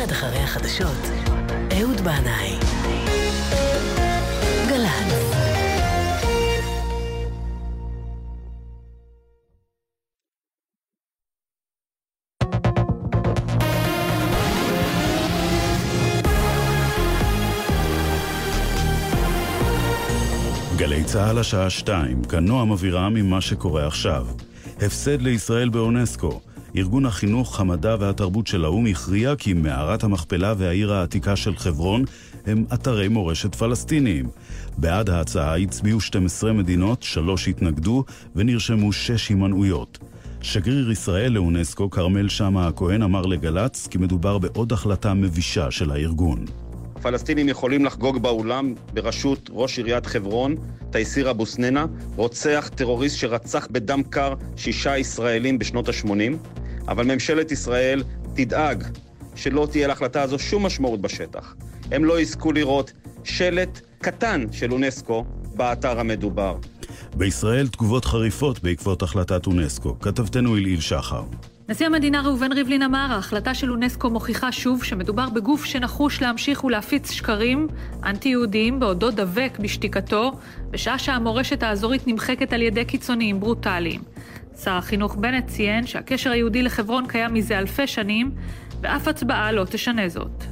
מיד אחרי החדשות, אהוד בנאי. גל"צ גלי צה"ל השעה שתיים, כאן נועם אבירם עם מה שקורה עכשיו. הפסד לישראל באונסקו. ארגון החינוך, המדע והתרבות של האו"ם הכריע כי מערת המכפלה והעיר העתיקה של חברון הם אתרי מורשת פלסטיניים. בעד ההצעה הצביעו 12 מדינות, שלוש התנגדו ונרשמו שש הימנעויות. שגריר ישראל לאונסקו, כרמל שאמה הכהן, אמר לגל"צ כי מדובר בעוד החלטה מבישה של הארגון. פלסטינים יכולים לחגוג באולם בראשות ראש עיריית חברון, תייסיר אבו סננה, רוצח טרוריסט שרצח בדם קר שישה ישראלים בשנות ה-80, אבל ממשלת ישראל תדאג שלא תהיה להחלטה הזו שום משמעות בשטח. הם לא יזכו לראות שלט קטן של אונסקו באתר המדובר. בישראל תגובות חריפות בעקבות החלטת אונסקו. כתבתנו אלעיל שחר. נשיא המדינה ראובן ריבלין אמר, ההחלטה של אונסקו מוכיחה שוב שמדובר בגוף שנחוש להמשיך ולהפיץ שקרים אנטי-יהודיים בעודו דבק בשתיקתו, בשעה שהמורשת האזורית נמחקת על ידי קיצוניים ברוטליים. שר החינוך בנט ציין שהקשר היהודי לחברון קיים מזה אלפי שנים, ואף הצבעה לא תשנה זאת.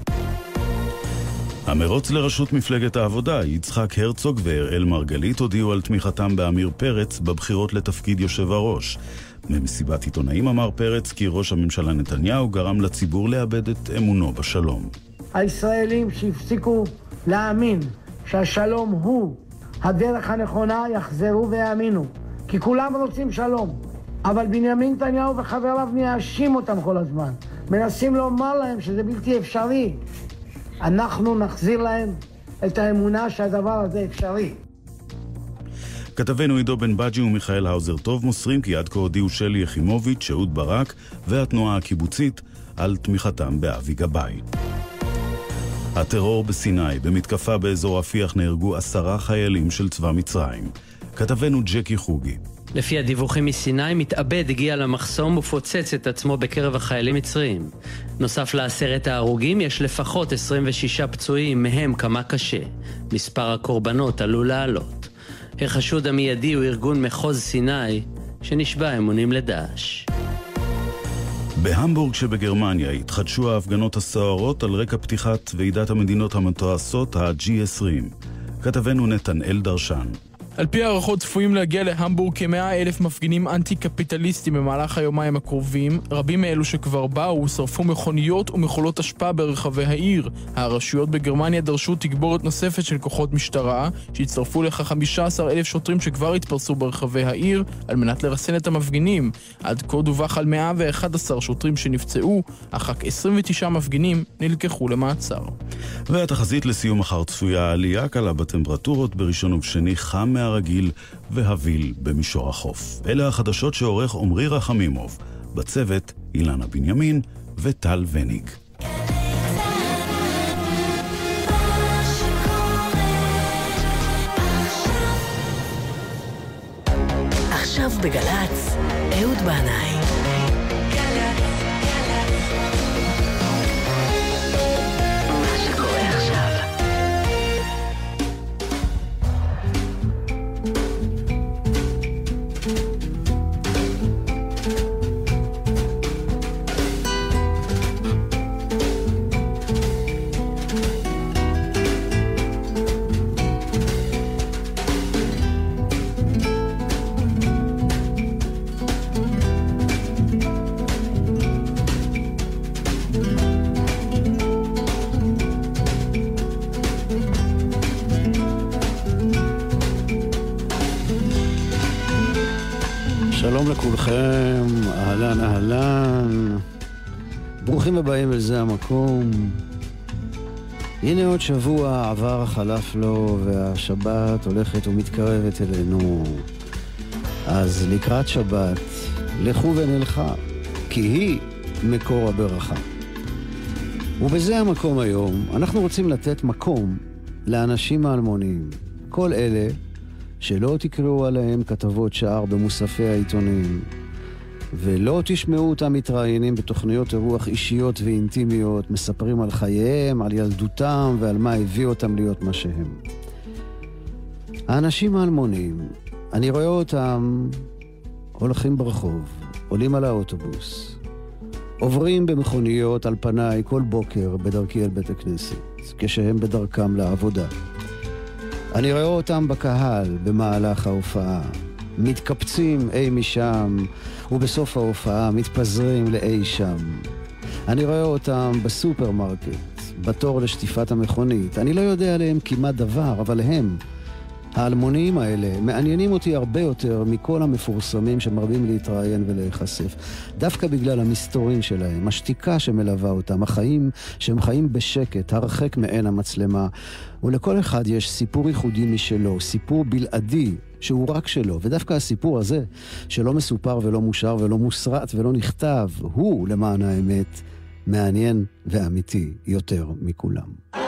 המרוץ לראשות מפלגת העבודה, יצחק הרצוג ואראל מרגלית הודיעו על תמיכתם בעמיר פרץ בבחירות לתפקיד יושב הראש. במסיבת עיתונאים אמר פרץ כי ראש הממשלה נתניהו גרם לציבור לאבד את אמונו בשלום. הישראלים שהפסיקו להאמין שהשלום הוא הדרך הנכונה יחזרו ויאמינו, כי כולם רוצים שלום. אבל בנימין נתניהו וחבריו מייאשים אותם כל הזמן. מנסים לומר להם שזה בלתי אפשרי. אנחנו נחזיר להם את האמונה שהדבר הזה אפשרי. כתבנו עידו בן בג'י ומיכאל האוזר טוב מוסרים כי עד כה הודיעו שלי יחימוביץ', אהוד ברק והתנועה הקיבוצית על תמיכתם באבי גבאי. הטרור בסיני, במתקפה באזור רפיח נהרגו עשרה חיילים של צבא מצרים. כתבנו ג'קי חוגי. לפי הדיווחים מסיני, מתאבד הגיע למחסום ופוצץ את עצמו בקרב החיילים מצריים. נוסף לעשרת ההרוגים, יש לפחות 26 פצועים, מהם כמה קשה. מספר הקורבנות עלול לעלות. החשוד המיידי הוא ארגון מחוז סיני, שנשבע אמונים לדאעש. בהמבורג שבגרמניה התחדשו ההפגנות הסוערות על רקע פתיחת ועידת המדינות המתועשות ה-G20. כתבנו נתנאל דרשן. על פי הערכות צפויים להגיע להמבורג כמאה אלף מפגינים אנטי-קפיטליסטים במהלך היומיים הקרובים. רבים מאלו שכבר באו שרפו מכוניות ומכולות אשפה ברחבי העיר. הרשויות בגרמניה דרשו תגבורת נוספת של כוחות משטרה, שהצטרפו לכך 15 אלף שוטרים שכבר התפרסו ברחבי העיר, על מנת לרסן את המפגינים. עד כה דווח על 111 שוטרים שנפצעו, אך רק 29 מפגינים נלקחו למעצר. והתחזית לסיום מחר צפויה עלייה קלה בטמפרטורות בראשון ובשני חם. הרגיל והביל במישור החוף. אלה החדשות שעורך עמרי רחמימוב. בצוות אילנה בנימין וטל וניג. עכשיו בגל"צ, אהוד בנאי. זה המקום. הנה עוד שבוע עבר חלף לו והשבת הולכת ומתקרבת אלינו. אז לקראת שבת, לכו ונלכה, כי היא מקור הברכה. ובזה המקום היום, אנחנו רוצים לתת מקום לאנשים האלמוניים. כל אלה שלא תקראו עליהם כתבות שער במוספי העיתונים. ולא תשמעו אותם מתראיינים בתוכניות אירוח אישיות ואינטימיות, מספרים על חייהם, על ילדותם ועל מה הביא אותם להיות מה שהם. האנשים האלמונים, אני רואה אותם הולכים ברחוב, עולים על האוטובוס, עוברים במכוניות על פניי כל בוקר בדרכי אל בית הכנסת, כשהם בדרכם לעבודה. אני רואה אותם בקהל במהלך ההופעה, מתקפצים אי משם, ובסוף ההופעה מתפזרים לאי שם. אני רואה אותם בסופרמרקט, בתור לשטיפת המכונית. אני לא יודע עליהם כמעט דבר, אבל הם, האלמוניים האלה מעניינים אותי הרבה יותר מכל המפורסמים שמרבים להתראיין ולהיחשף. דווקא בגלל המסתורים שלהם, השתיקה שמלווה אותם, החיים שהם חיים בשקט, הרחק מעין המצלמה. ולכל אחד יש סיפור ייחודי משלו, סיפור בלעדי שהוא רק שלו. ודווקא הסיפור הזה, שלא מסופר ולא מושר ולא מוסרט ולא נכתב, הוא, למען האמת, מעניין ואמיתי יותר מכולם.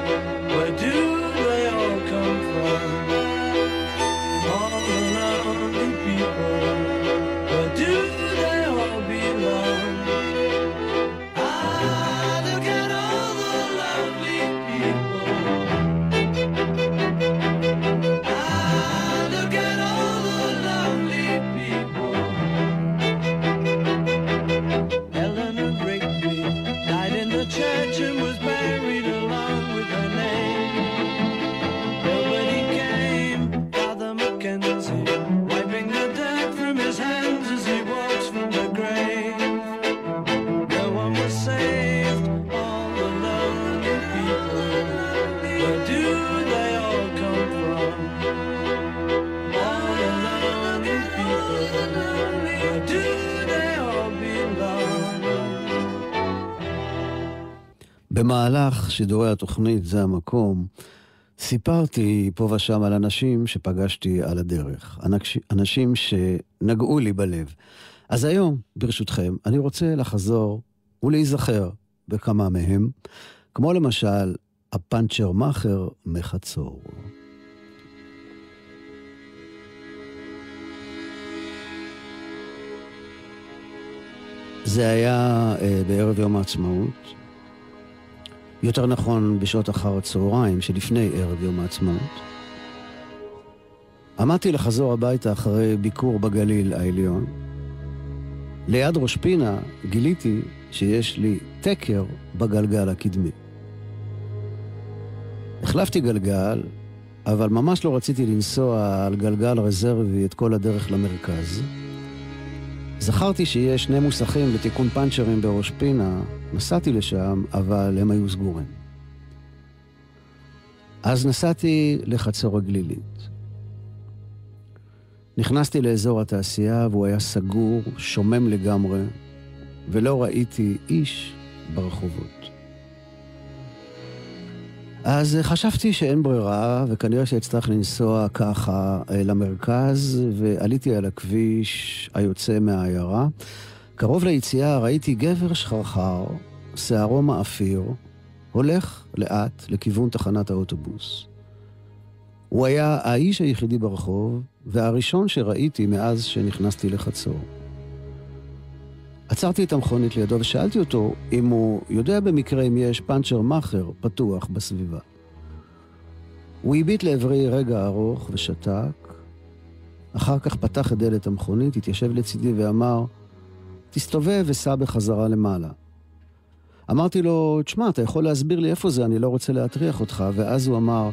במהלך שידורי התוכנית זה המקום, סיפרתי פה ושם על אנשים שפגשתי על הדרך, אנש- אנשים שנגעו לי בלב. אז היום, ברשותכם, אני רוצה לחזור ולהיזכר בכמה מהם, כמו למשל הפאנצ'ר מאכר מחצור. זה היה אה, בערב יום העצמאות, יותר נכון בשעות אחר הצהריים שלפני ערב יום העצמאות. עמדתי לחזור הביתה אחרי ביקור בגליל העליון. ליד ראש פינה גיליתי שיש לי תקר בגלגל הקדמי. החלפתי גלגל, אבל ממש לא רציתי לנסוע על גלגל רזרבי את כל הדרך למרכז. זכרתי שיש שני מוסכים לתיקון פאנצ'רים בראש פינה, נסעתי לשם, אבל הם היו סגורים. אז נסעתי לחצור הגלילית. נכנסתי לאזור התעשייה והוא היה סגור, שומם לגמרי, ולא ראיתי איש ברחובות. אז חשבתי שאין ברירה, וכנראה שאצטרך לנסוע ככה למרכז, ועליתי על הכביש היוצא מהעיירה. קרוב ליציאה ראיתי גבר שחרחר, שערו מאפיר, הולך לאט לכיוון תחנת האוטובוס. הוא היה האיש היחידי ברחוב, והראשון שראיתי מאז שנכנסתי לחצור. עצרתי את המכונית לידו ושאלתי אותו אם הוא יודע במקרה אם יש פאנצ'ר מאכר פתוח בסביבה. הוא הביט לעברי רגע ארוך ושתק, אחר כך פתח את דלת המכונית, התיישב לצידי ואמר, תסתובב וסע בחזרה למעלה. אמרתי לו, תשמע, אתה יכול להסביר לי איפה זה, אני לא רוצה להטריח אותך, ואז הוא אמר,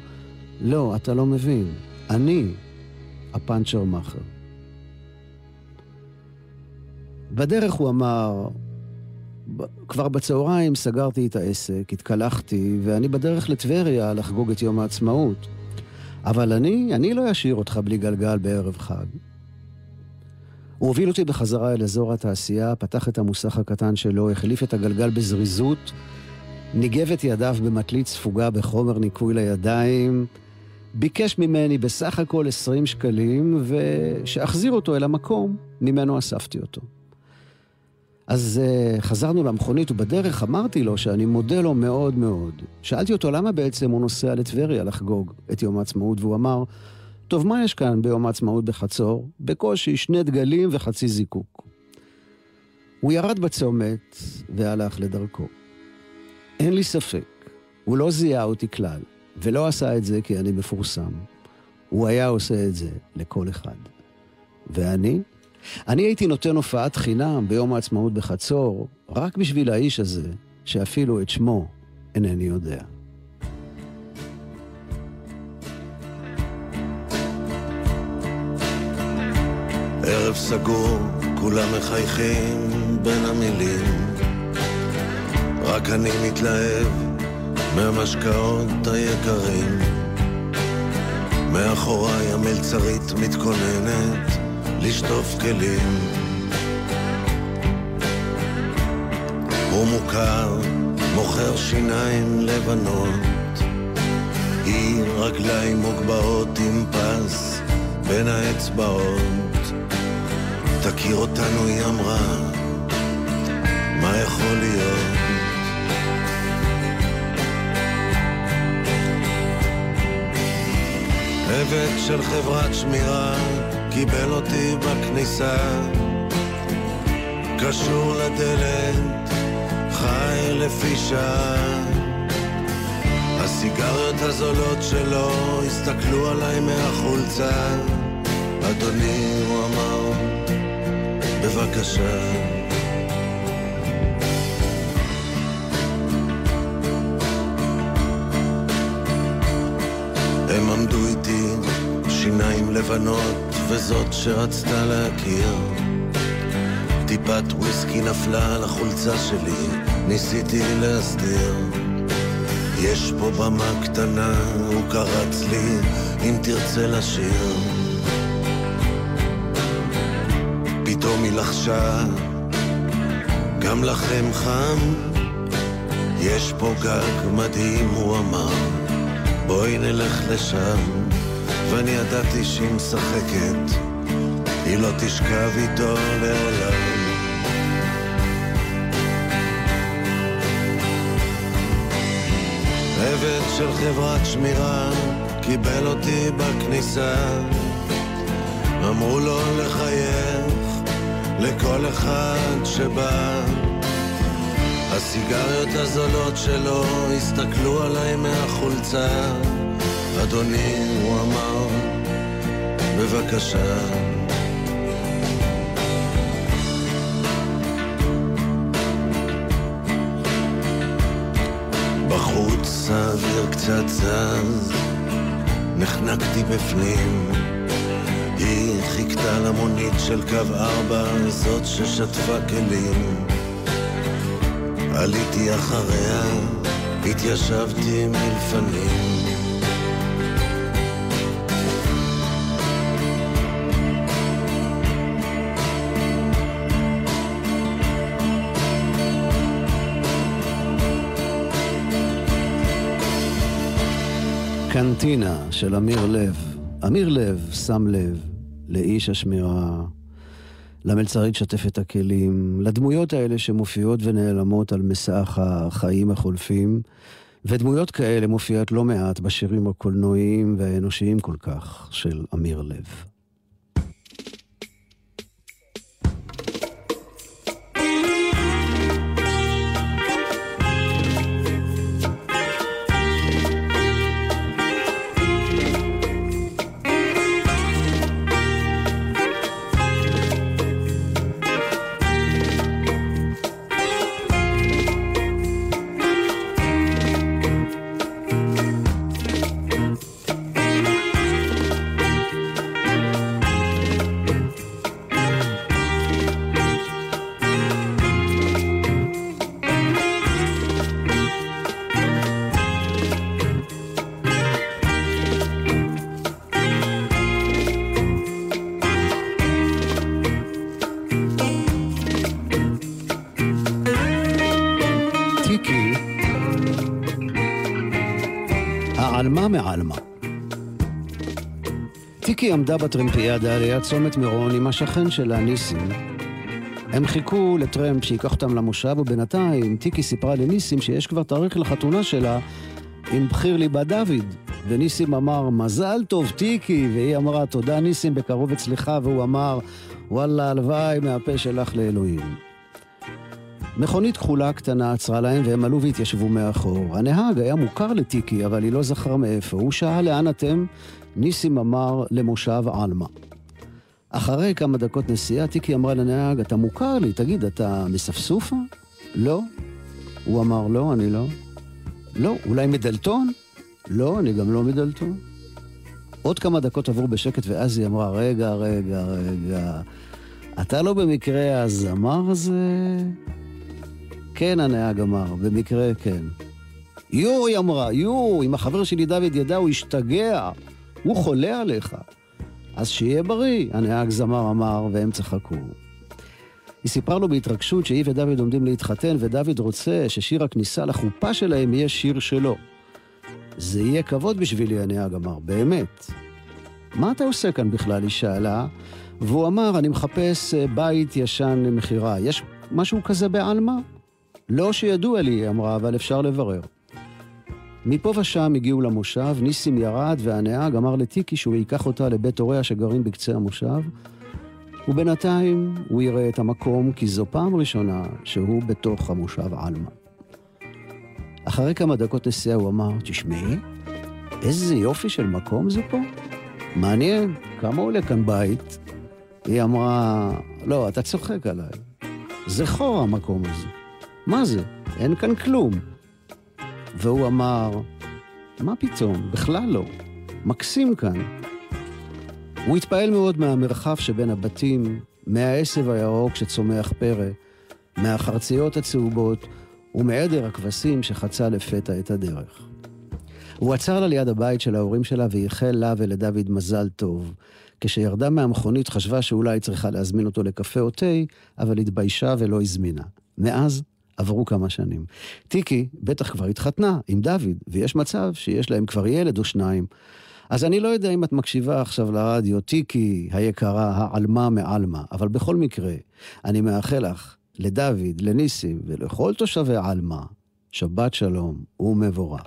לא, אתה לא מבין, אני הפאנצ'ר מאכר. בדרך הוא אמר, כבר בצהריים סגרתי את העסק, התקלחתי, ואני בדרך לטבריה לחגוג את יום העצמאות. אבל אני, אני לא אשאיר אותך בלי גלגל בערב חג. הוא הוביל אותי בחזרה אל אזור התעשייה, פתח את המוסך הקטן שלו, החליף את הגלגל בזריזות, ניגב את ידיו במטלית ספוגה בחומר ניקוי לידיים, ביקש ממני בסך הכל 20 שקלים, ושאחזיר אותו אל המקום ממנו אספתי אותו. אז uh, חזרנו למכונית, ובדרך אמרתי לו שאני מודה לו מאוד מאוד. שאלתי אותו למה בעצם הוא נוסע לטבריה לחגוג את יום העצמאות, והוא אמר, טוב, מה יש כאן ביום העצמאות בחצור? בקושי שני דגלים וחצי זיקוק. הוא ירד בצומת והלך לדרכו. אין לי ספק, הוא לא זיהה אותי כלל, ולא עשה את זה כי אני מפורסם. הוא היה עושה את זה לכל אחד. ואני? אני הייתי נותן הופעת חינם ביום העצמאות בחצור, רק בשביל האיש הזה, שאפילו את שמו אינני יודע. ערב סגור, כולם מחייכים בין המילים. רק אני מתלהב מהמשקאות היקרים. מאחוריי המלצרית מתכוננת לשטוף כלים. הוא מוכר, מוכר שיניים לבנות. היא רגליים מוגבהות עם פס בין האצבעות. תכיר אותנו, היא אמרה, מה יכול להיות? עבד של חברת שמירה קיבל אותי בכניסה. קשור לדלת, חי לפי שעה. הסיגריות הזולות שלו הסתכלו עליי מהחולצה. אדוני, הוא אמר, בבקשה הם עמדו איתי, שיניים לבנות וזאת שרצתה להכיר. טיפת וויסקי נפלה על החולצה שלי, ניסיתי להסדיר. יש פה במה קטנה, הוא קרץ לי, אם תרצה לשיר. פתאום היא לחשה, גם לכם חם? יש פה גג מדהים, הוא אמר, בואי נלך לשם. ואני ידעתי שהיא משחקת, היא לא תשכב איתו לעולם. עבד של חברת שמירה קיבל אותי בכניסה, אמרו לו לחייך לכל אחד שבא. הסיגריות הזולות שלו הסתכלו עליי מהחולצה אדוני, הוא אמר, בבקשה. בחוץ האוויר קצת זז, נחנקתי בפנים. חיכתה למונית של קו ארבע, זאת ששטפה כלים. עליתי אחריה, התיישבתי מלפנים. קנטינה של אמיר לב. אמיר לב שם לב לאיש השמירה, למלצרית שוטפת הכלים, לדמויות האלה שמופיעות ונעלמות על מסך החיים החולפים, ודמויות כאלה מופיעות לא מעט בשירים הקולנועיים והאנושיים כל כך של אמיר לב. טיקי עמדה בטרמפיאדה ליד צומת מירון עם השכן שלה, ניסים. הם חיכו לטרמפ שייקח אותם למושב, ובינתיים טיקי סיפרה לניסים שיש כבר תאריך לחתונה שלה עם בחיר ליבה דוד. וניסים אמר, מזל טוב, טיקי, והיא אמרה, תודה ניסים, בקרוב אצלך, והוא אמר, וואלה, הלוואי מהפה שלך לאלוהים. מכונית כחולה קטנה עצרה להם והם עלו והתיישבו מאחור. הנהג היה מוכר לטיקי, אבל היא לא זכרה מאיפה. הוא שאל לאן אתם? ניסים אמר למושב עלמה. אחרי כמה דקות נסיעה, טיקי אמרה לנהג, אתה מוכר לי, תגיד, אתה מספסופה? לא. הוא אמר, לא, אני לא. לא, אולי מדלתון? לא, אני גם לא מדלתון. עוד כמה דקות עברו בשקט, ואז היא אמרה, רגע, רגע, רגע, אתה לא במקרה הזמר הזה? כן, הנהג אמר, במקרה כן. יו, היא אמרה, יו, אם החבר שלי דוד ידע, הוא ישתגע. הוא חולה עליך. אז שיהיה בריא, הנהג זמר אמר, והם צחקו. היא סיפרה לו בהתרגשות שהיא ודוד עומדים להתחתן, ודוד רוצה ששיר הכניסה לחופה שלהם יהיה שיר שלו. זה יהיה כבוד בשבילי, הנהג אמר, באמת. מה אתה עושה כאן בכלל? היא שאלה, והוא אמר, אני מחפש אה, בית ישן למכירה. יש משהו כזה בעלמה? לא שידוע לי, היא אמרה, אבל אפשר לברר. מפה ושם הגיעו למושב, ניסים ירד והנהג אמר לטיקי שהוא ייקח אותה לבית הוריה שגרים בקצה המושב, ובינתיים הוא יראה את המקום, כי זו פעם ראשונה שהוא בתוך המושב עלמה. אחרי כמה דקות נסיעה הוא אמר, תשמעי, איזה יופי של מקום זה פה. מעניין, כמה עולה כאן בית? היא אמרה, לא, אתה צוחק עליי. זה חור המקום הזה. מה זה? אין כאן כלום. והוא אמר, מה פתאום? בכלל לא. מקסים כאן. הוא התפעל מאוד מהמרחב שבין הבתים, מהעשב הירוק שצומח פרא, מהחרציות הצהובות ומעדר הכבשים שחצה לפתע את הדרך. הוא עצר לה ליד הבית של ההורים שלה ואיחל לה ולדוד מזל טוב. כשירדה מהמכונית חשבה שאולי צריכה להזמין אותו לקפה או תה, אבל התביישה ולא הזמינה. מאז עברו כמה שנים. טיקי בטח כבר התחתנה עם דוד, ויש מצב שיש להם כבר ילד או שניים. אז אני לא יודע אם את מקשיבה עכשיו לרדיו, טיקי היקרה, העלמה מעלמה, אבל בכל מקרה, אני מאחל לך, לדוד, לניסים ולכל תושבי עלמה, שבת שלום ומבורך.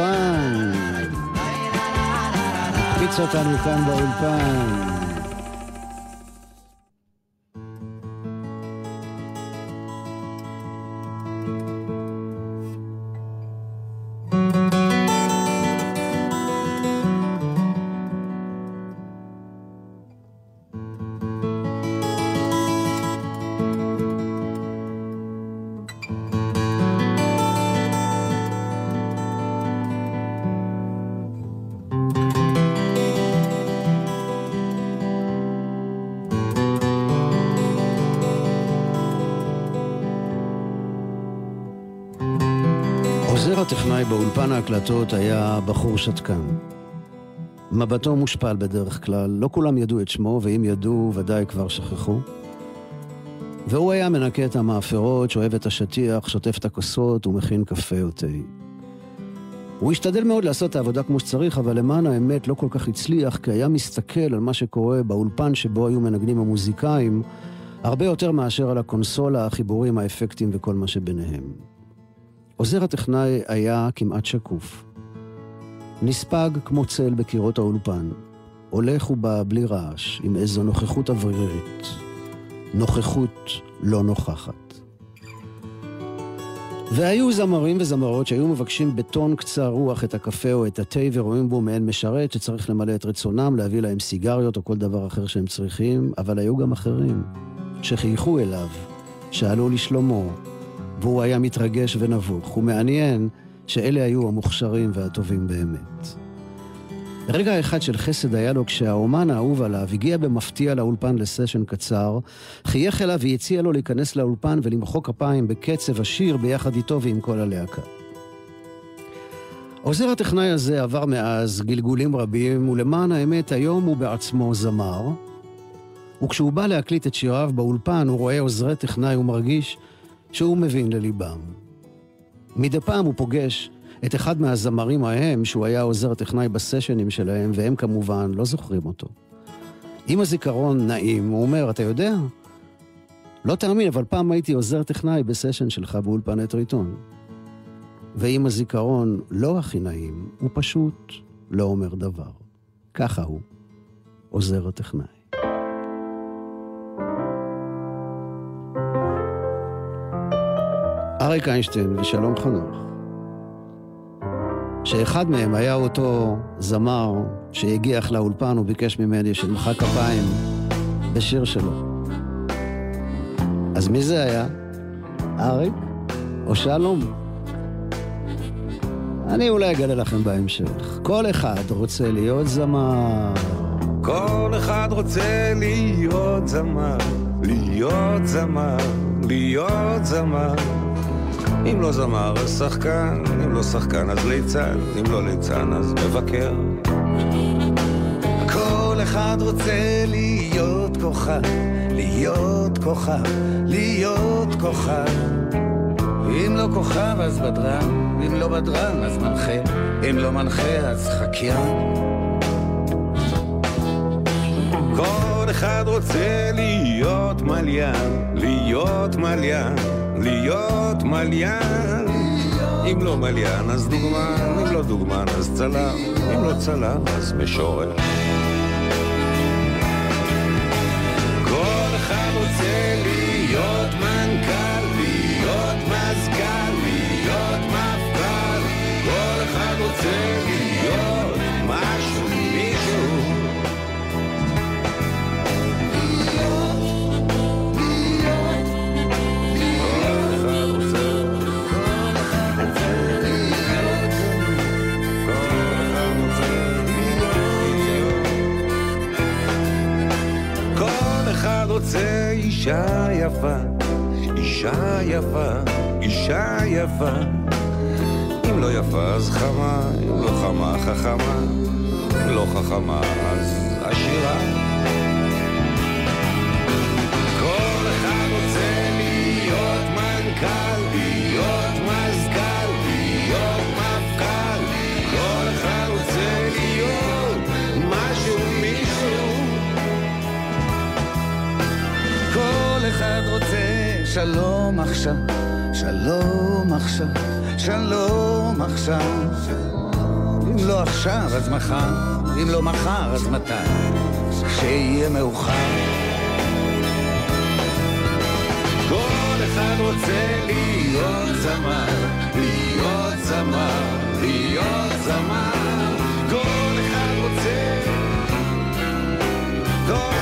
יחפן. הקפיץ אותנו כאן באולפן. ההקלטות היה בחור שתקן. מבטו מושפל בדרך כלל, לא כולם ידעו את שמו, ואם ידעו, ודאי כבר שכחו. והוא היה מנקה את המאפרות, שואב את השטיח, שוטף את הכוסות ומכין קפה או תה. הוא השתדל מאוד לעשות את העבודה כמו שצריך, אבל למען האמת לא כל כך הצליח, כי היה מסתכל על מה שקורה באולפן שבו היו מנגנים המוזיקאים, הרבה יותר מאשר על הקונסולה, החיבורים, האפקטים וכל מה שביניהם. עוזר הטכנאי היה כמעט שקוף. נספג כמו צל בקירות האולפן. הולך ובא בלי רעש, עם איזו נוכחות אוורירית. נוכחות לא נוכחת. והיו זמרים וזמרות שהיו מבקשים בטון קצר רוח את הקפה או את התה ורואים בו מעין משרת שצריך למלא את רצונם, להביא להם סיגריות או כל דבר אחר שהם צריכים, אבל היו גם אחרים שחייכו אליו, שאלו לשלומו, והוא היה מתרגש ונבוך. ומעניין שאלה היו המוכשרים והטובים באמת. רגע אחד של חסד היה לו כשהאומן האהוב עליו הגיע במפתיע לאולפן לסשן קצר, חייך אליו והציע לו להיכנס לאולפן ולמחוא כפיים בקצב השיר ביחד איתו ועם כל הלהקה. עוזר הטכנאי הזה עבר מאז גלגולים רבים, ולמען האמת היום הוא בעצמו זמר, וכשהוא בא להקליט את שיריו באולפן הוא רואה עוזרי טכנאי ומרגיש שהוא מבין לליבם. מדי פעם הוא פוגש את אחד מהזמרים ההם, שהוא היה עוזר טכנאי בסשנים שלהם, והם כמובן לא זוכרים אותו. עם הזיכרון נעים, הוא אומר, אתה יודע? לא תאמין, אבל פעם הייתי עוזר טכנאי בסשן שלך באולפני טריטון. ועם הזיכרון לא הכי נעים, הוא פשוט לא אומר דבר. ככה הוא, עוזר הטכנאי. אריק איינשטיין ושלום חנוך, שאחד מהם היה אותו זמר שהגיח לאולפן וביקש ממני שנמחא כפיים בשיר שלו. אז מי זה היה? אריק או שלום? אני אולי אגלה לכם בהמשך. כל אחד רוצה להיות זמר. כל אחד רוצה להיות זמר, להיות זמר, להיות זמר. אם לא זמר אז שחקן, אם לא שחקן אז ליצן, אם לא ליצן אז מבקר. כל אחד רוצה להיות כוכב, להיות כוכב, להיות כוכב. אם לא כוכב אז בדרן, אם לא בדרן אז מנחה, אם לא מנחה אז חקיין. כל אחד רוצה להיות מליין, להיות מליין, להיות מליין. אם לא מליין אז דוגמן, אם לא דוגמן אז צלם, אם לא צלם אז משורר. אישה יפה, אישה יפה, אישה יפה. אם לא יפה אז חמה, אם לא חמה חכמה, אם לא חכמה אז עשירה. כל אחד רוצה להיות מנכ"ל, שלום עכשיו, שלום עכשיו, שלום עכשיו. אם לא עכשיו, אז מחר. אם לא מחר, אז מתי? כשיהיה מאוחר. כל אחד רוצה להיות זמר, להיות זמר, להיות זמר. כל אחד רוצה, כל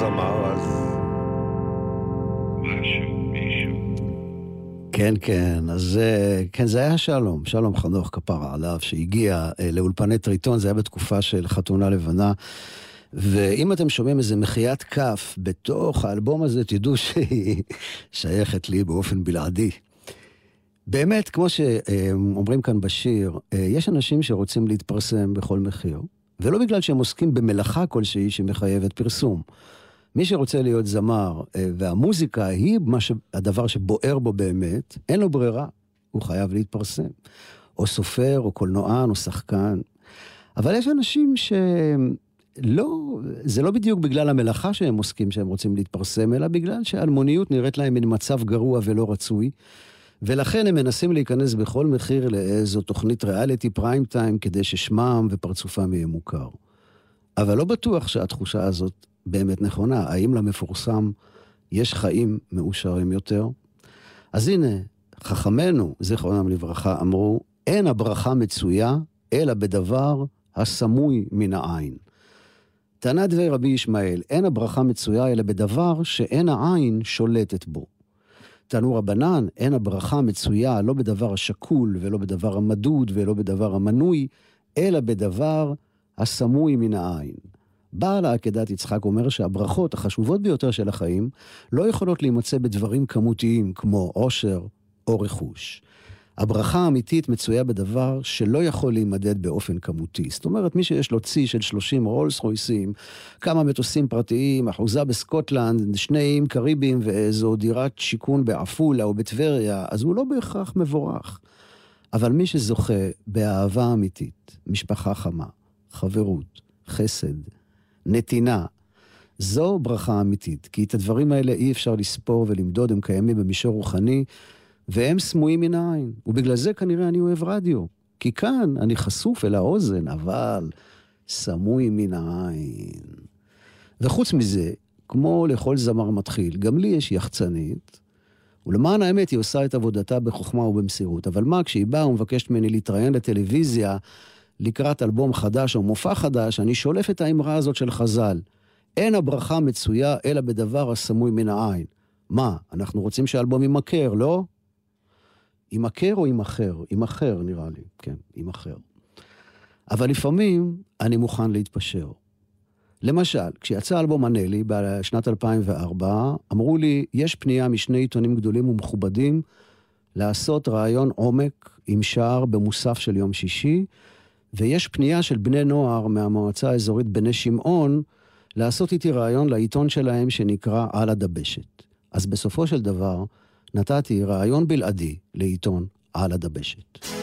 זמר, אז... כן, כן, אז אה, כן, זה היה שלום, שלום חנוך כפרה עליו, שהגיע אה, לאולפני טריטון, זה היה בתקופה של חתונה לבנה. ואם אתם שומעים איזה מחיית כף בתוך האלבום הזה, תדעו שהיא שייכת לי באופן בלעדי. באמת, כמו שאומרים כאן בשיר, אה, יש אנשים שרוצים להתפרסם בכל מחיר, ולא בגלל שהם עוסקים במלאכה כלשהי שמחייבת פרסום. מי שרוצה להיות זמר, אה, והמוזיקה היא ש... הדבר שבוער בו באמת, אין לו ברירה, הוא חייב להתפרסם. או סופר, או קולנוען, או שחקן. אבל יש אנשים שלא, זה לא בדיוק בגלל המלאכה שהם עוסקים שהם רוצים להתפרסם, אלא בגלל שאלמוניות נראית להם מן מצב גרוע ולא רצוי. ולכן הם מנסים להיכנס בכל מחיר לאיזו תוכנית ריאליטי פריים טיים כדי ששמם ופרצופם יהיה מוכר. אבל לא בטוח שהתחושה הזאת באמת נכונה. האם למפורסם יש חיים מאושרים יותר? אז הנה, חכמינו, זיכרונם לברכה, אמרו, אין הברכה מצויה, אלא בדבר הסמוי מן העין. טענת דבי רבי ישמעאל, אין הברכה מצויה אלא בדבר שאין העין שולטת בו. טענו רבנן, אין הברכה מצויה לא בדבר השקול ולא בדבר המדוד ולא בדבר המנוי, אלא בדבר הסמוי מן העין. בעל העקדת יצחק אומר שהברכות החשובות ביותר של החיים לא יכולות להימצא בדברים כמותיים כמו עושר או רכוש. הברכה האמיתית מצויה בדבר שלא יכול להימדד באופן כמותי. זאת אומרת, מי שיש לו צי של 30 רולס רויסים, כמה מטוסים פרטיים, אחוזה בסקוטלנד, שני איים קריביים ואיזו דירת שיכון בעפולה או בטבריה, אז הוא לא בהכרח מבורך. אבל מי שזוכה באהבה אמיתית, משפחה חמה, חברות, חסד, נתינה, זו ברכה אמיתית, כי את הדברים האלה אי אפשר לספור ולמדוד, הם קיימים במישור רוחני, והם סמויים מן העין. ובגלל זה כנראה אני אוהב רדיו. כי כאן אני חשוף אל האוזן, אבל סמוי מן העין. וחוץ מזה, כמו לכל זמר מתחיל, גם לי יש יחצנית, ולמען האמת היא עושה את עבודתה בחוכמה ובמסירות. אבל מה, כשהיא באה ומבקשת ממני להתראיין לטלוויזיה לקראת אלבום חדש או מופע חדש, אני שולף את האמרה הזאת של חז"ל. אין הברכה מצויה אלא בדבר הסמוי מן העין. מה, אנחנו רוצים שהאלבום יימכר, לא? יימכר או יימכר? יימכר, נראה לי. כן, יימכר. אבל לפעמים אני מוכן להתפשר. למשל, כשיצא אלבום הנלי בשנת 2004, אמרו לי, יש פנייה משני עיתונים גדולים ומכובדים לעשות ראיון עומק עם שער במוסף של יום שישי, ויש פנייה של בני נוער מהמועצה האזורית בני שמעון לעשות איתי ראיון לעיתון שלהם שנקרא על הדבשת. אז בסופו של דבר, נתתי ראיון בלעדי לעיתון על הדבשת.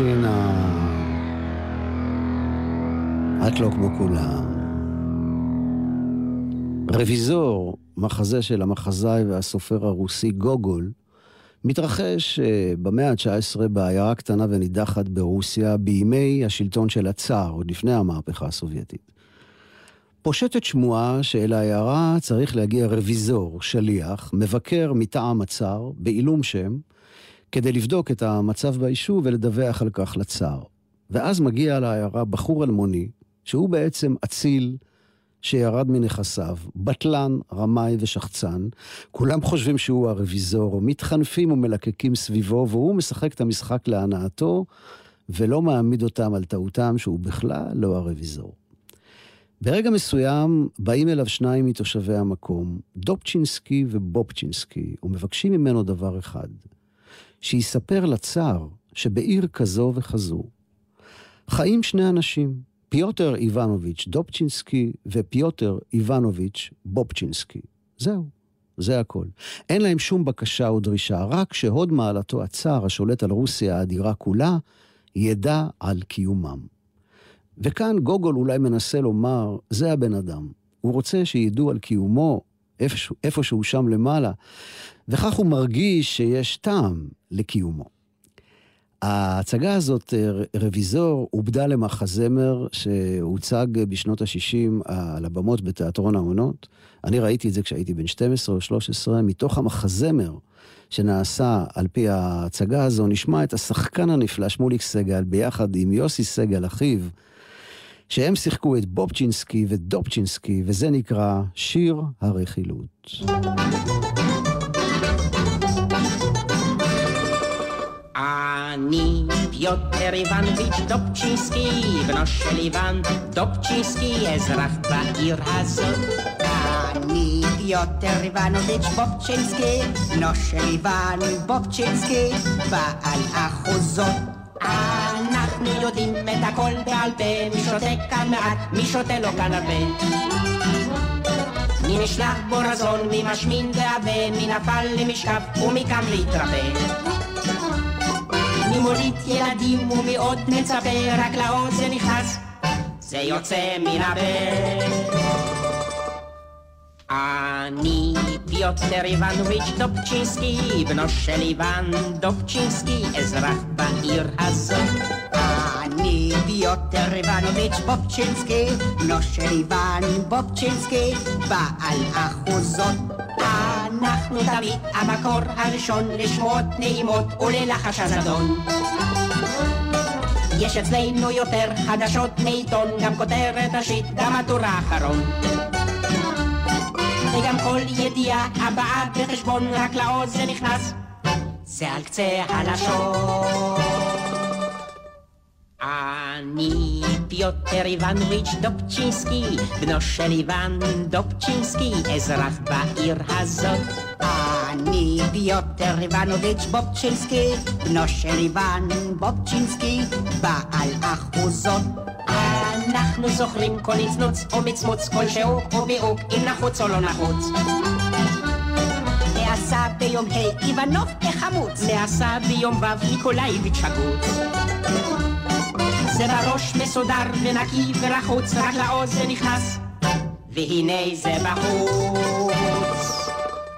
מושין, ה- את לא כמו כולם. רוויזור, מחזה של המחזאי והסופר הרוסי גוגול, מתרחש אה, במאה ה-19 בעיירה קטנה ונידחת ברוסיה בימי השלטון של הצאר, עוד לפני המהפכה הסובייטית. פושטת שמועה שאל העיירה צריך להגיע רוויזור, שליח, מבקר מטעם הצאר, בעילום שם, כדי לבדוק את המצב ביישוב ולדווח על כך לצאר. ואז מגיע לעיירה בחור אלמוני, שהוא בעצם אציל שירד מנכסיו, בטלן, רמאי ושחצן. כולם חושבים שהוא הרוויזור, מתחנפים ומלקקים סביבו, והוא משחק את המשחק להנאתו, ולא מעמיד אותם על טעותם שהוא בכלל לא הרוויזור. ברגע מסוים באים אליו שניים מתושבי המקום, דופצ'ינסקי ובופצ'ינסקי, ומבקשים ממנו דבר אחד, שיספר לצאר שבעיר כזו וכזו חיים שני אנשים, פיוטר איבנוביץ' דופצ'ינסקי ופיוטר איבנוביץ' בופצ'ינסקי. זהו, זה הכל. אין להם שום בקשה או דרישה, רק שהוד מעלתו הצאר השולט על רוסיה האדירה כולה, ידע על קיומם. וכאן גוגול אולי מנסה לומר, זה הבן אדם. הוא רוצה שידעו על קיומו איפשהו, איפשהו שם למעלה, וכך הוא מרגיש שיש טעם לקיומו. ההצגה הזאת, רוויזור, עובדה למחזמר שהוצג בשנות ה-60 על הבמות בתיאטרון העונות. אני ראיתי את זה כשהייתי בן 12 או 13, מתוך המחזמר שנעשה על פי ההצגה הזו, נשמע את השחקן הנפלא שמוליק סגל ביחד עם יוסי סגל, אחיו, שהם שיחקו את בובצ'ינסקי ודופצ'ינסקי, וזה נקרא שיר הרכילות. אני פיוטר איבנוביץ' דופצ'ינסקי, בנו של איוון דופצ'ינסקי, אזרח בעיר הזאת. אני פיוטר איבנוביץ' בובצ'ינסקי, בנו של איוון בובצ'ינסקי, בעל אחוזות. אנחנו יודעים את הכל בעל פה, מי שותה כאן מעט, מי שותה לו כאן הרבה. מי נשלח בו רזון, מי משמין ועבה, מי נפל למשכב ומי קם להתרפא. מי מוליד ילדים ומי עוד מצפה, רק לאוזן נכנס, זה יוצא מן הפה. אני פיוטר איבנוביץ' דופצ'ינסקי, בנו של איוון דופצ'ינסקי, אזרח בעיר הזאת. אני פיוטר איבנוביץ' בובצ'ינסקי, בנו של איוון בובצ'ינסקי, בעל אחוזות. אנחנו תמיד המקור הראשון לשמועות נעימות וללחש הזדון. יש אצלנו יותר חדשות מעיתון, גם כותרת ראשית, גם הטור האחרון. וגם כל ידיעה הבאה בחשבון, רק לאוזן נכנס, זה על קצה הלשון. איבנוביץ' דופצ'ינסקי, בנו של איוון דופצ'ינסקי, אזרח בעיר הזאת. אני פיוטר איבנוביץ' בובצ'ינסקי, בנו של איוון בובצ'ינסקי, בעל אחוזות. אנחנו זוכרים כל נצנוץ או מצמוץ כלשהו או מיעוט, אם נחוץ או לא נחוץ. נעשה ביום ה' איוונוב כחמוץ. נעשה ביום ו' ניקולאיביץ' הגוץ. זה בראש מסודר ונקי ולחוץ, רק לאוזן נכנס, והנה זה בחוץ.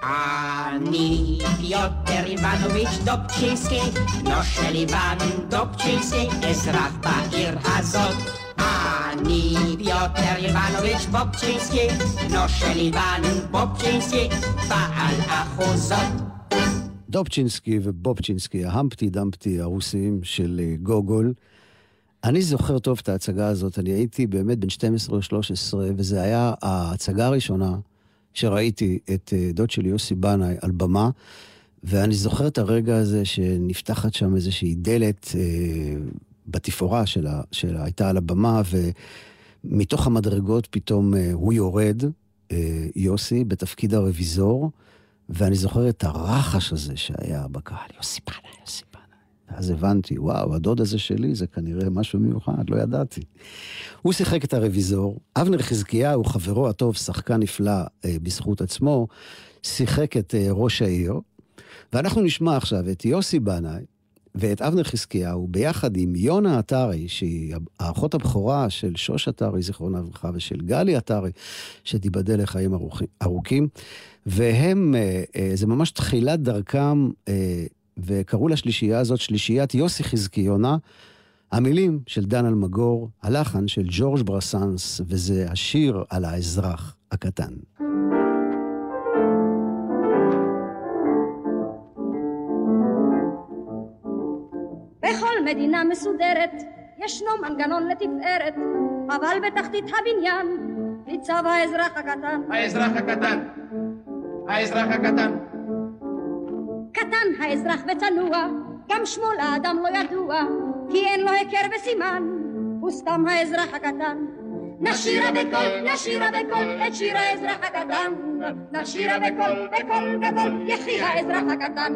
אני פיוטר איבנוביץ' דופצ'ינסקי, בנו של איוון דופצ'ינסקי, אזרח בעיר הזאת. אני פיוטר איבנוביץ' בובצ'ינסקי, בנו של איוון בובצ'ינסקי, בעל אחוזות. דובצ'ינסקי ובובצ'ינסקי, ההמפטי דמפטי הרוסיים של אה, גוגול. אני זוכר טוב את ההצגה הזאת, אני הייתי באמת בן 12 או 13, וזו היה ההצגה הראשונה שראיתי את אה, דוד שלי יוסי בנאי על במה, ואני זוכר את הרגע הזה שנפתחת שם איזושהי דלת אה, בתפאורה שלה, שלה הייתה על הבמה, ומתוך המדרגות פתאום אה, הוא יורד, אה, יוסי, בתפקיד הרוויזור, ואני זוכר את הרחש הזה שהיה בקהל, יוסי בנאי, יוסי. אז הבנתי, וואו, הדוד הזה שלי זה כנראה משהו מיוחד, לא ידעתי. הוא שיחק את הרוויזור, אבנר חזקיהו, חברו הטוב, שחקן נפלא אה, בזכות עצמו, שיחק את אה, ראש העיר, ואנחנו נשמע עכשיו את יוסי בנאי ואת אבנר חזקיהו ביחד עם יונה עטרי, שהיא האחות הבכורה של שוש עטרי, זיכרונה לברכה, ושל גלי עטרי, שתיבדל לחיים ארוכים- ארוכים. והם, אה, אה, זה ממש תחילת דרכם, אה, וקראו לשלישייה הזאת שלישיית יוסי חזקיונה. המילים של דן אלמגור, הלחן של ג'ורג' ברסנס, וזה השיר על האזרח הקטן. בכל מדינה מסודרת ישנו מנגנון לתפארת, אבל בתחתית הבניין ניצב האזרח הקטן. האזרח הקטן, האזרח הקטן. האזרח וצנוע, גם שמו לאדם לא ידוע, כי אין לו היכר וסימן, הוא סתם האזרח הקטן. נשירה בקול, נשירה בקול, את שיר האזרח הקטן. נשירה בקול, בקול גדול, יחי האזרח הקטן.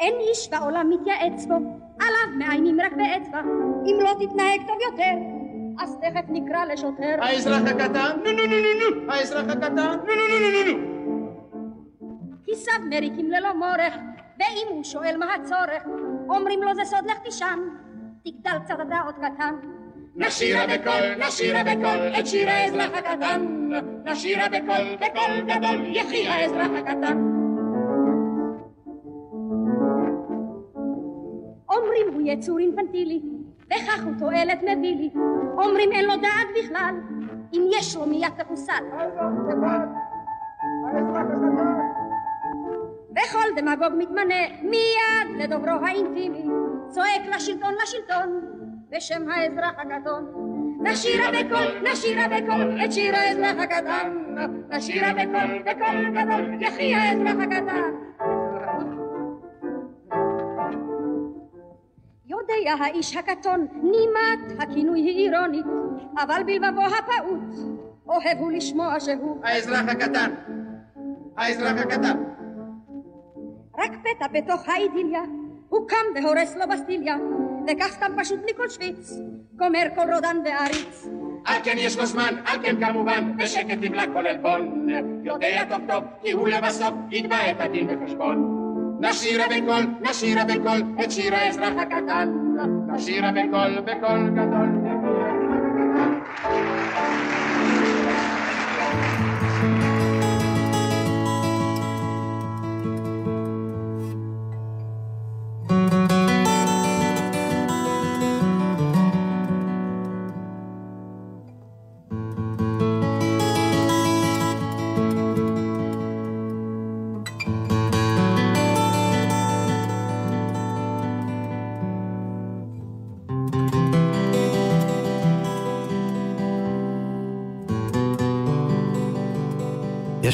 אין איש בעולם מתייעץ בו, עליו מאיימים רק באצבע, אם לא תתנהג טוב יותר, אז תכף נקרא לשוטר. האזרח הקטן, נו נו נו נו נו, האזרח הקטן, נו נו נו נו נו. כיסיו מריקים ללא מורך, ואם הוא שואל מה הצורך, אומרים לו זה סוד לך תישן, תגדל קצת אתה עוד קטן. נשירה בקול, נשירה בקול, את שיר האזרח הקטן. נשירה בקול, בקול גדול, יחי האזרח הקטן. אומרים הוא יצור אינפנטילי, וכך הוא תועלת מביא לי. אומרים אין לו דעת בכלל, אם יש לו מיד תחוסל. וכל דמגוג מתמנה מיד לדוברו האינטימי, צועק לשלטון לשלטון, בשם האזרח הקטון. נשירה בקול, נשירה בקול, את שיר האזרח הקטן. נשירה בקול, בקול גדול, יחי האזרח הקטן. יודע האיש הקטון, נימת הכינוי היא אירונית, אבל בלבבו הפעוט, אוהב הוא לשמוע שהוא האזרח הקטן, האזרח הקטן. רק פתע בתוך האידיליה, הוא קם והורס לו בסטיליה, וכך סתם פשוט מכל שוויץ, גומר כל רודן ועריץ. על כן יש לו זמן, על כן כמובן, בשקט נמלא כל עלבון. יודע טוב טוב, כי הוא לבסוף יתבע את הדין בחשבון. נשירה בקול, נשירה בקול, את שיר האזרח הקטן. נשירה בקול, בקול גדול.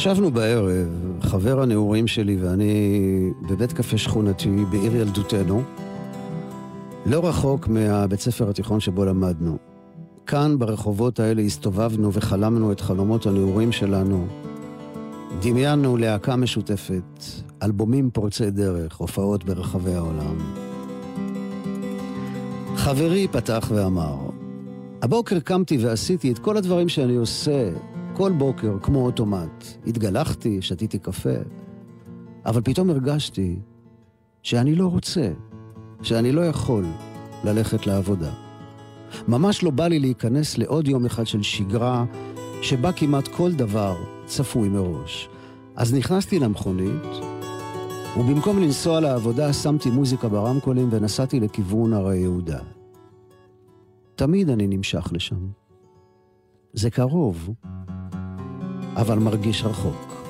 ישבנו בערב, חבר הנעורים שלי ואני, בבית קפה שכונתי בעיר ילדותנו, לא רחוק מהבית ספר התיכון שבו למדנו. כאן, ברחובות האלה, הסתובבנו וחלמנו את חלומות הנעורים שלנו. דמיינו להקה משותפת, אלבומים פורצי דרך, הופעות ברחבי העולם. חברי פתח ואמר, הבוקר קמתי ועשיתי את כל הדברים שאני עושה כל בוקר כמו אוטומט. התגלחתי, שתיתי קפה, אבל פתאום הרגשתי שאני לא רוצה, שאני לא יכול ללכת לעבודה. ממש לא בא לי להיכנס לעוד יום אחד של שגרה, שבה כמעט כל דבר צפוי מראש. אז נכנסתי למכונית, ובמקום לנסוע לעבודה שמתי מוזיקה ברמקולים ונסעתי לכיוון הרי יהודה. תמיד אני נמשך לשם. זה קרוב, אבל מרגיש רחוק.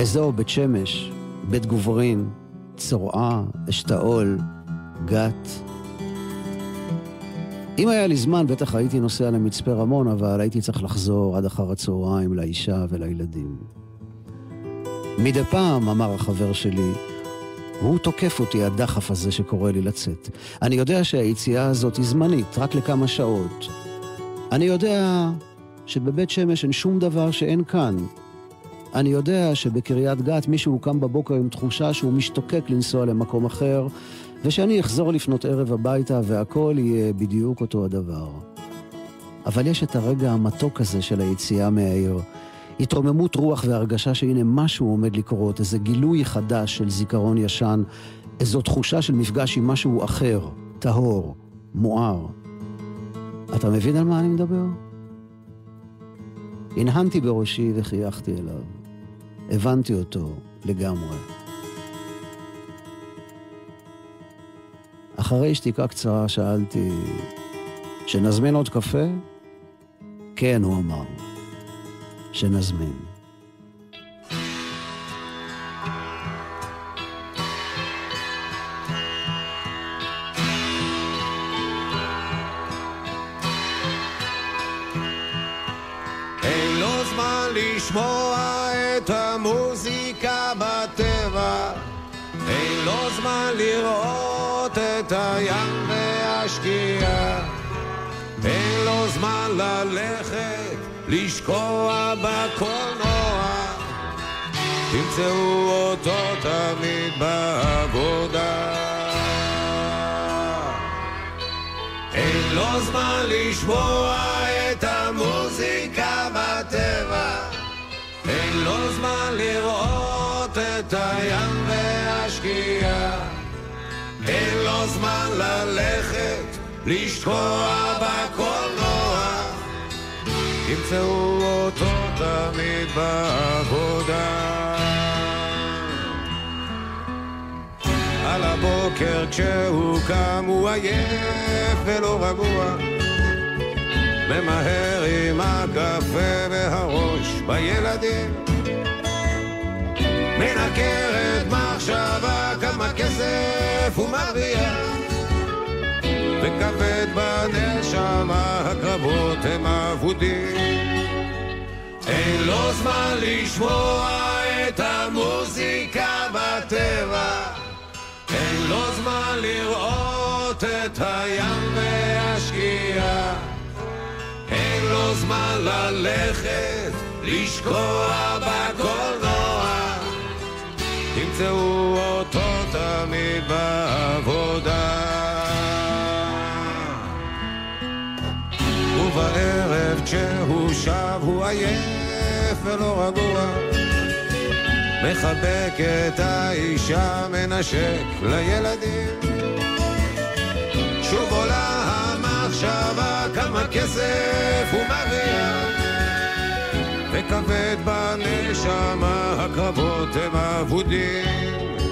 אזור בית שמש, בית גוברין, צורעה, אשתאול, גת. אם היה לי זמן, בטח הייתי נוסע למצפה רמון, אבל הייתי צריך לחזור עד אחר הצהריים לאישה ולילדים. מדי פעם, אמר החבר שלי, הוא תוקף אותי, הדחף הזה שקורא לי לצאת. אני יודע שהיציאה הזאת היא זמנית, רק לכמה שעות. אני יודע שבבית שמש אין שום דבר שאין כאן. אני יודע שבקריית גת מישהו קם בבוקר עם תחושה שהוא משתוקק לנסוע למקום אחר, ושאני אחזור לפנות ערב הביתה והכל יהיה בדיוק אותו הדבר. אבל יש את הרגע המתוק הזה של היציאה מהעיר. התרוממות רוח והרגשה שהנה משהו עומד לקרות, איזה גילוי חדש של זיכרון ישן, איזו תחושה של מפגש עם משהו אחר, טהור, מואר. אתה מבין על מה אני מדבר? הנהנתי בראשי וחייכתי אליו. הבנתי אותו לגמרי. אחרי שתיקה קצרה שאלתי, שנזמין עוד קפה? כן, הוא אמר, שנזמין. לשמוע את המוזיקה בטבע. אין לו זמן לראות את הים והשקיעה. אין לו זמן ללכת לשקוע בקולנוע. תמצאו אותו תמיד בעבודה זמן לשמוע את המוזיקה בטבע. אין לו זמן לראות את הים והשקיעה. אין לו זמן ללכת לשקוע בקולנוע. תמצאו אותו תמיד בעבודה הבוקר כשהוא קם הוא עייף ולא רגוע. ממהר עם הקפה והראש בילדים. מנקרת מחשבה כמה כסף הוא מרוויח. וכבד בנשמה הקרבות הם אבודים. אין לו זמן לשמוע את המוזיקה בטבע לו זמן לראות את הים והשקיעה. אין לו זמן ללכת לשקוע בקולנוע. תמצאו אותו תמיד בעבודה. ובערב כשהוא שב הוא עייף ולא רגוע מחבק את האישה, מנשק לילדים. שוב עולה המחשבה כמה כסף הוא מרוויח, וכבד בנשמה הקרבות הם אבודים.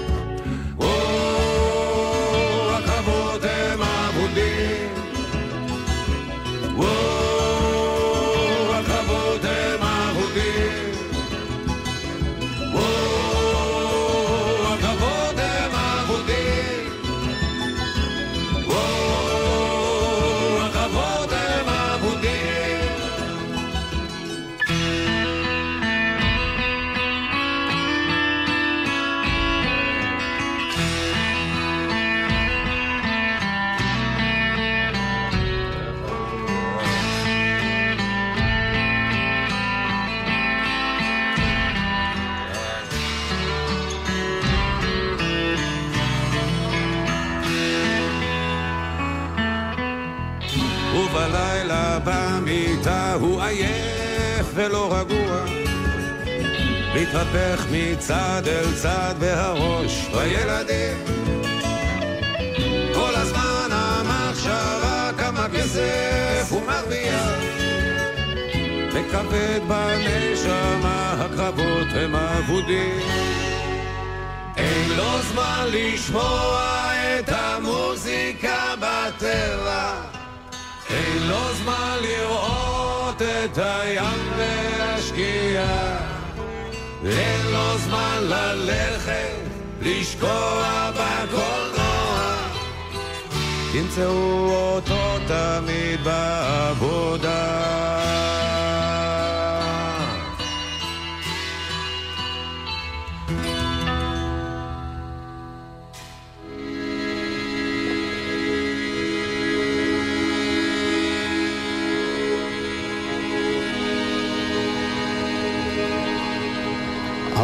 מתהפך מצד אל צד והראש בילדים. כל הזמן המחשבה כמה כסף הוא מרוויח. וכבד בנשמה הקרבות הם אבודים. אין לו זמן לשמוע את המוזיקה בטבע. אין לו זמן לראות את הים והשקיעה. אין לו זמן ללכת, לשקוע בקולנוע. תמצאו אותו תמיד בעבודה.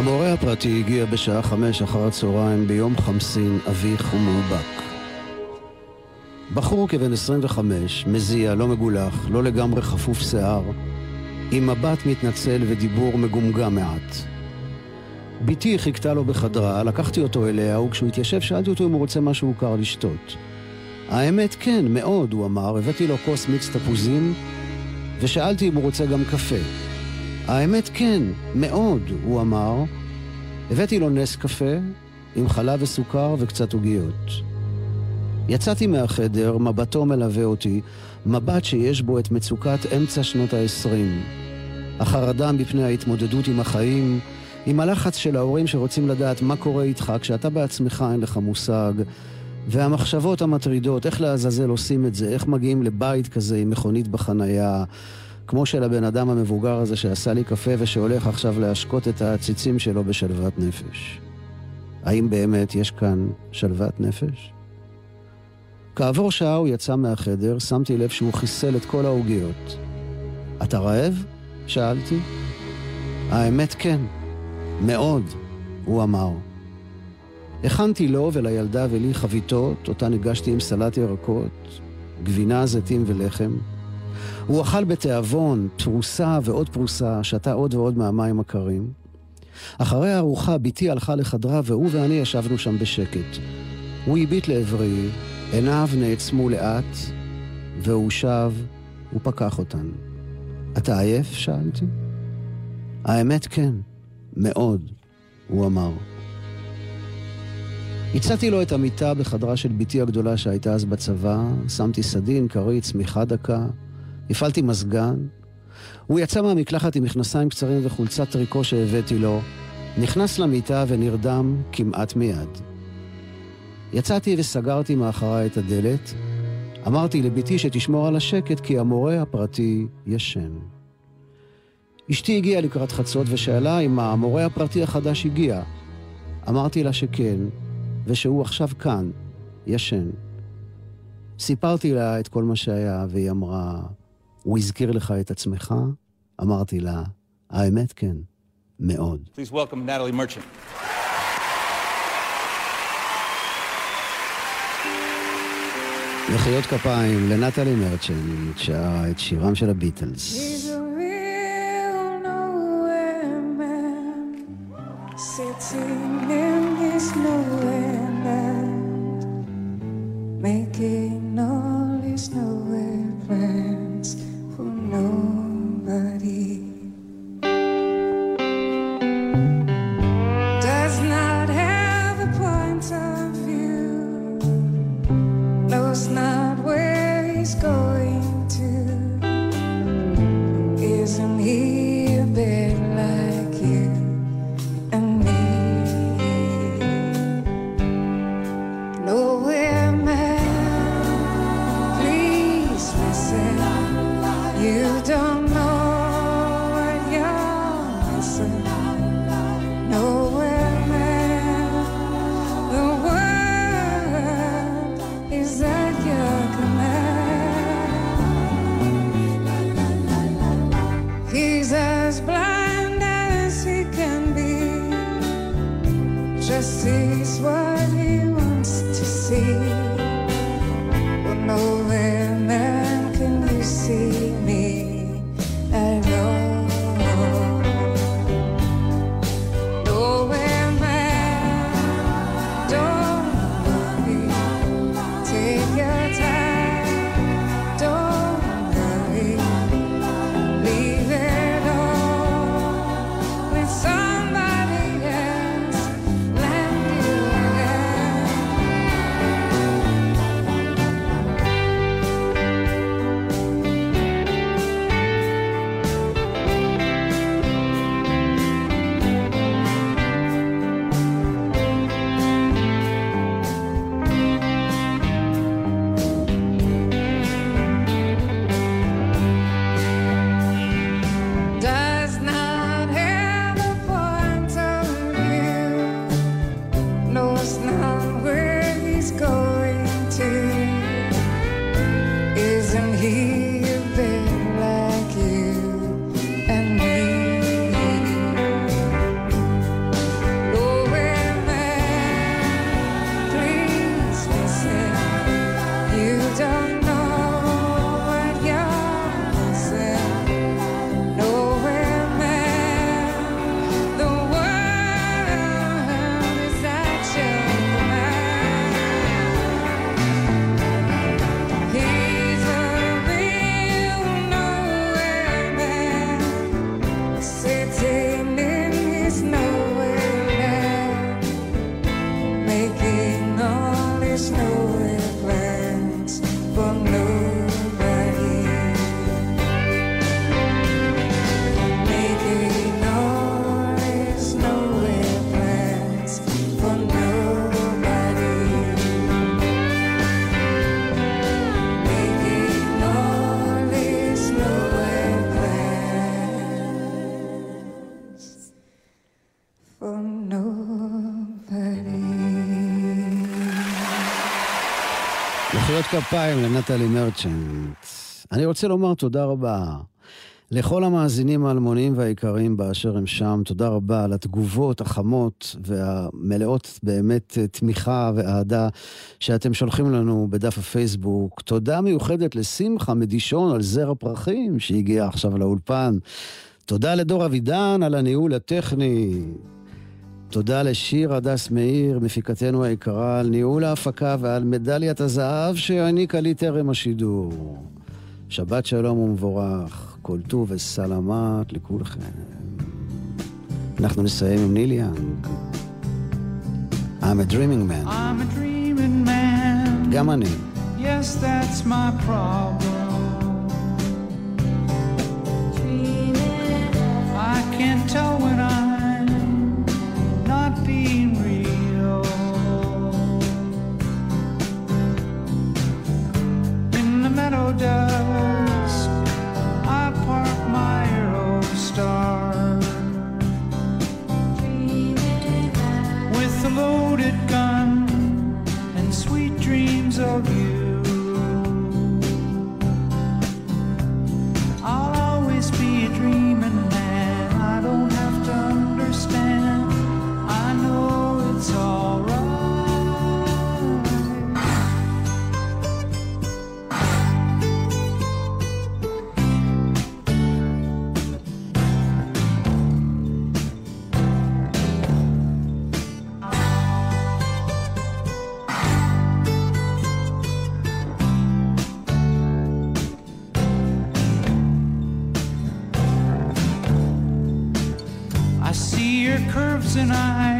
המורה הפרטי הגיע בשעה חמש אחר הצהריים ביום חמסין, אביך ומאובק. בחור כבן 25, מזיע, לא מגולח, לא לגמרי חפוף שיער, עם מבט מתנצל ודיבור מגומגם מעט. בתי חיכתה לו בחדרה, לקחתי אותו אליה, וכשהוא התיישב שאלתי אותו אם הוא רוצה משהו קר לשתות. האמת, כן, מאוד, הוא אמר, הבאתי לו כוס מיץ תפוזים, ושאלתי אם הוא רוצה גם קפה. האמת, כן, מאוד, הוא אמר. הבאתי לו נס קפה, עם חלב וסוכר וקצת עוגיות. יצאתי מהחדר, מבטו מלווה אותי, מבט שיש בו את מצוקת אמצע שנות ה-20. החרדה מפני ההתמודדות עם החיים, עם הלחץ של ההורים שרוצים לדעת מה קורה איתך כשאתה בעצמך אין לך מושג, והמחשבות המטרידות, איך לעזאזל עושים את זה, איך מגיעים לבית כזה עם מכונית בחנייה, כמו של הבן אדם המבוגר הזה שעשה לי קפה ושהולך עכשיו להשקות את העציצים שלו בשלוות נפש. האם באמת יש כאן שלוות נפש? כעבור שעה הוא יצא מהחדר, שמתי לב שהוא חיסל את כל העוגיות. אתה רעב? שאלתי. האמת כן, מאוד, הוא אמר. הכנתי לו ולילדה ולי חביתות, אותן הגשתי עם סלט ירקות, גבינה, זיתים ולחם. הוא אכל בתיאבון, פרוסה ועוד פרוסה, שתה עוד ועוד מהמים הקרים. אחרי הארוחה בתי הלכה לחדרה והוא ואני ישבנו שם בשקט. הוא הביט לעברי, עיניו נעצמו לאט, והוא שב ופקח אותן. אתה עייף? שאלתי. האמת כן, מאוד, הוא אמר. הצעתי לו את המיטה בחדרה של בתי הגדולה שהייתה אז בצבא, שמתי סדין, כרית, צמיחה דקה, הפעלתי מזגן. הוא יצא מהמקלחת עם מכנסיים קצרים וחולצת טריקו שהבאתי לו, נכנס למיטה ונרדם כמעט מיד. יצאתי וסגרתי מאחריי את הדלת. אמרתי לבתי שתשמור על השקט כי המורה הפרטי ישן. אשתי הגיעה לקראת חצות ושאלה אם המורה הפרטי החדש הגיע. אמרתי לה שכן, ושהוא עכשיו כאן, ישן. סיפרתי לה את כל מה שהיה, והיא אמרה, הוא הזכיר לך את עצמך? אמרתי לה, האמת כן, מאוד. Please welcome Natalie Merchant. מחיאות כפיים לנטלי מרצ'נט, שרה את שירם של הביטלס. Making all his nowhere כפיים לנטלי מרצ'נט. אני רוצה לומר תודה רבה לכל המאזינים האלמוניים והיקרים באשר הם שם. תודה רבה על התגובות החמות והמלאות באמת תמיכה ואהדה שאתם שולחים לנו בדף הפייסבוק. תודה מיוחדת לשמחה מדישון על זר הפרחים שהגיע עכשיו לאולפן. תודה לדור אבידן על הניהול הטכני. תודה לשיר הדס מאיר, מפיקתנו היקרה, על ניהול ההפקה ועל מדליית הזהב שהעניקה לי טרם השידור. שבת שלום ומבורך, כל טוב וסלמת לכולכם. אנחנו נסיים עם ניל יאנג. I'm a dreaming man. I'm a dreaming man. גם אני. Yes, that's my problem. I can't tell when I'm I park my with a loaded gun and I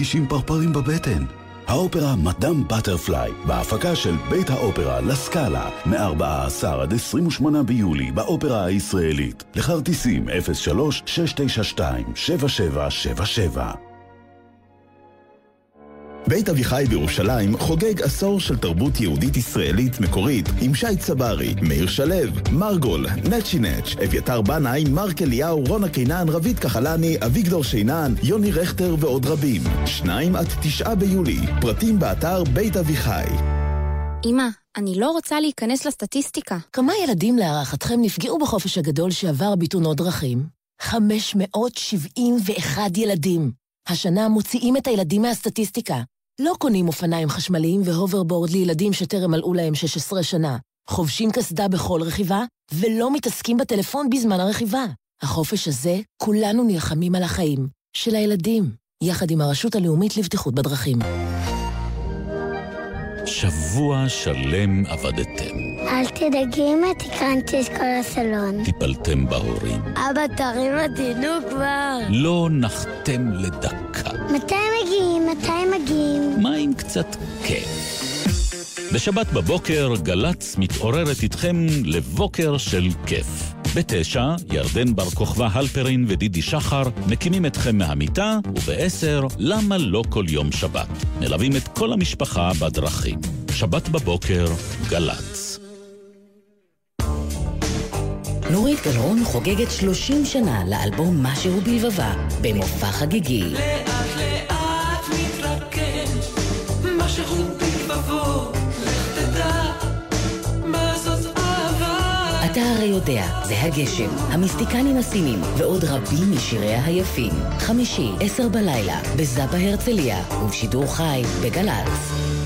מרגישים פרפרים בבטן. האופרה מדאם בטרפליי, בהפקה של בית האופרה לסקאלה, מ-14 עד 28 ביולי באופרה הישראלית. לכרטיסים 03-692-7777 בית אביחי בירושלים חוגג עשור של תרבות יהודית ישראלית מקורית עם שי צברי, מאיר שלו, מרגול, נצ'י נץ', אביתר בנאי, מרק אליהו, רונה קינן, רבית כחלני, אביגדור שינן, יוני רכטר ועוד רבים. שניים עד תשעה ביולי, פרטים באתר בית אביחי. אמא, אני לא רוצה להיכנס לסטטיסטיקה. כמה ילדים להערכתכם נפגעו בחופש הגדול שעבר בתאונות דרכים? 571 ילדים. השנה מוציאים את הילדים מהסטטיסטיקה. לא קונים אופניים חשמליים והוברבורד לילדים שטרם מלאו להם 16 שנה. חובשים קסדה בכל רכיבה, ולא מתעסקים בטלפון בזמן הרכיבה. החופש הזה, כולנו נלחמים על החיים. של הילדים, יחד עם הרשות הלאומית לבטיחות בדרכים. שבוע שלם עבדתם. אל תדאגי אמא, תקרנתי את כל הסלון. טיפלתם בהורים. אבא, תרים אותי, נו כבר. לא נחתם לדקה. מתי מגיעים? מתי מגיעים? מה עם קצת כיף? בשבת בבוקר גל"צ מתעוררת איתכם לבוקר של כיף. בתשע, ירדן בר כוכבא הלפרין ודידי שחר מקימים אתכם מהמיטה, ובעשר, למה לא כל יום שבת? מלווים את כל המשפחה בדרכים. שבת בבוקר, גל"צ. נורית גלרון חוגגת 30 שנה לאלבום משהו בלבבה, במופע חגיגי. לאט לאט מתרגש, משהו בלבבו, לך תדע, מה זאת אהבה. אתה הרי יודע, זה הגשם, המיסטיקנים הסינים, ועוד רבים משיריה היפים. חמישי, עשר בלילה, בזאפה הרצליה, ובשידור חי, בגל"צ.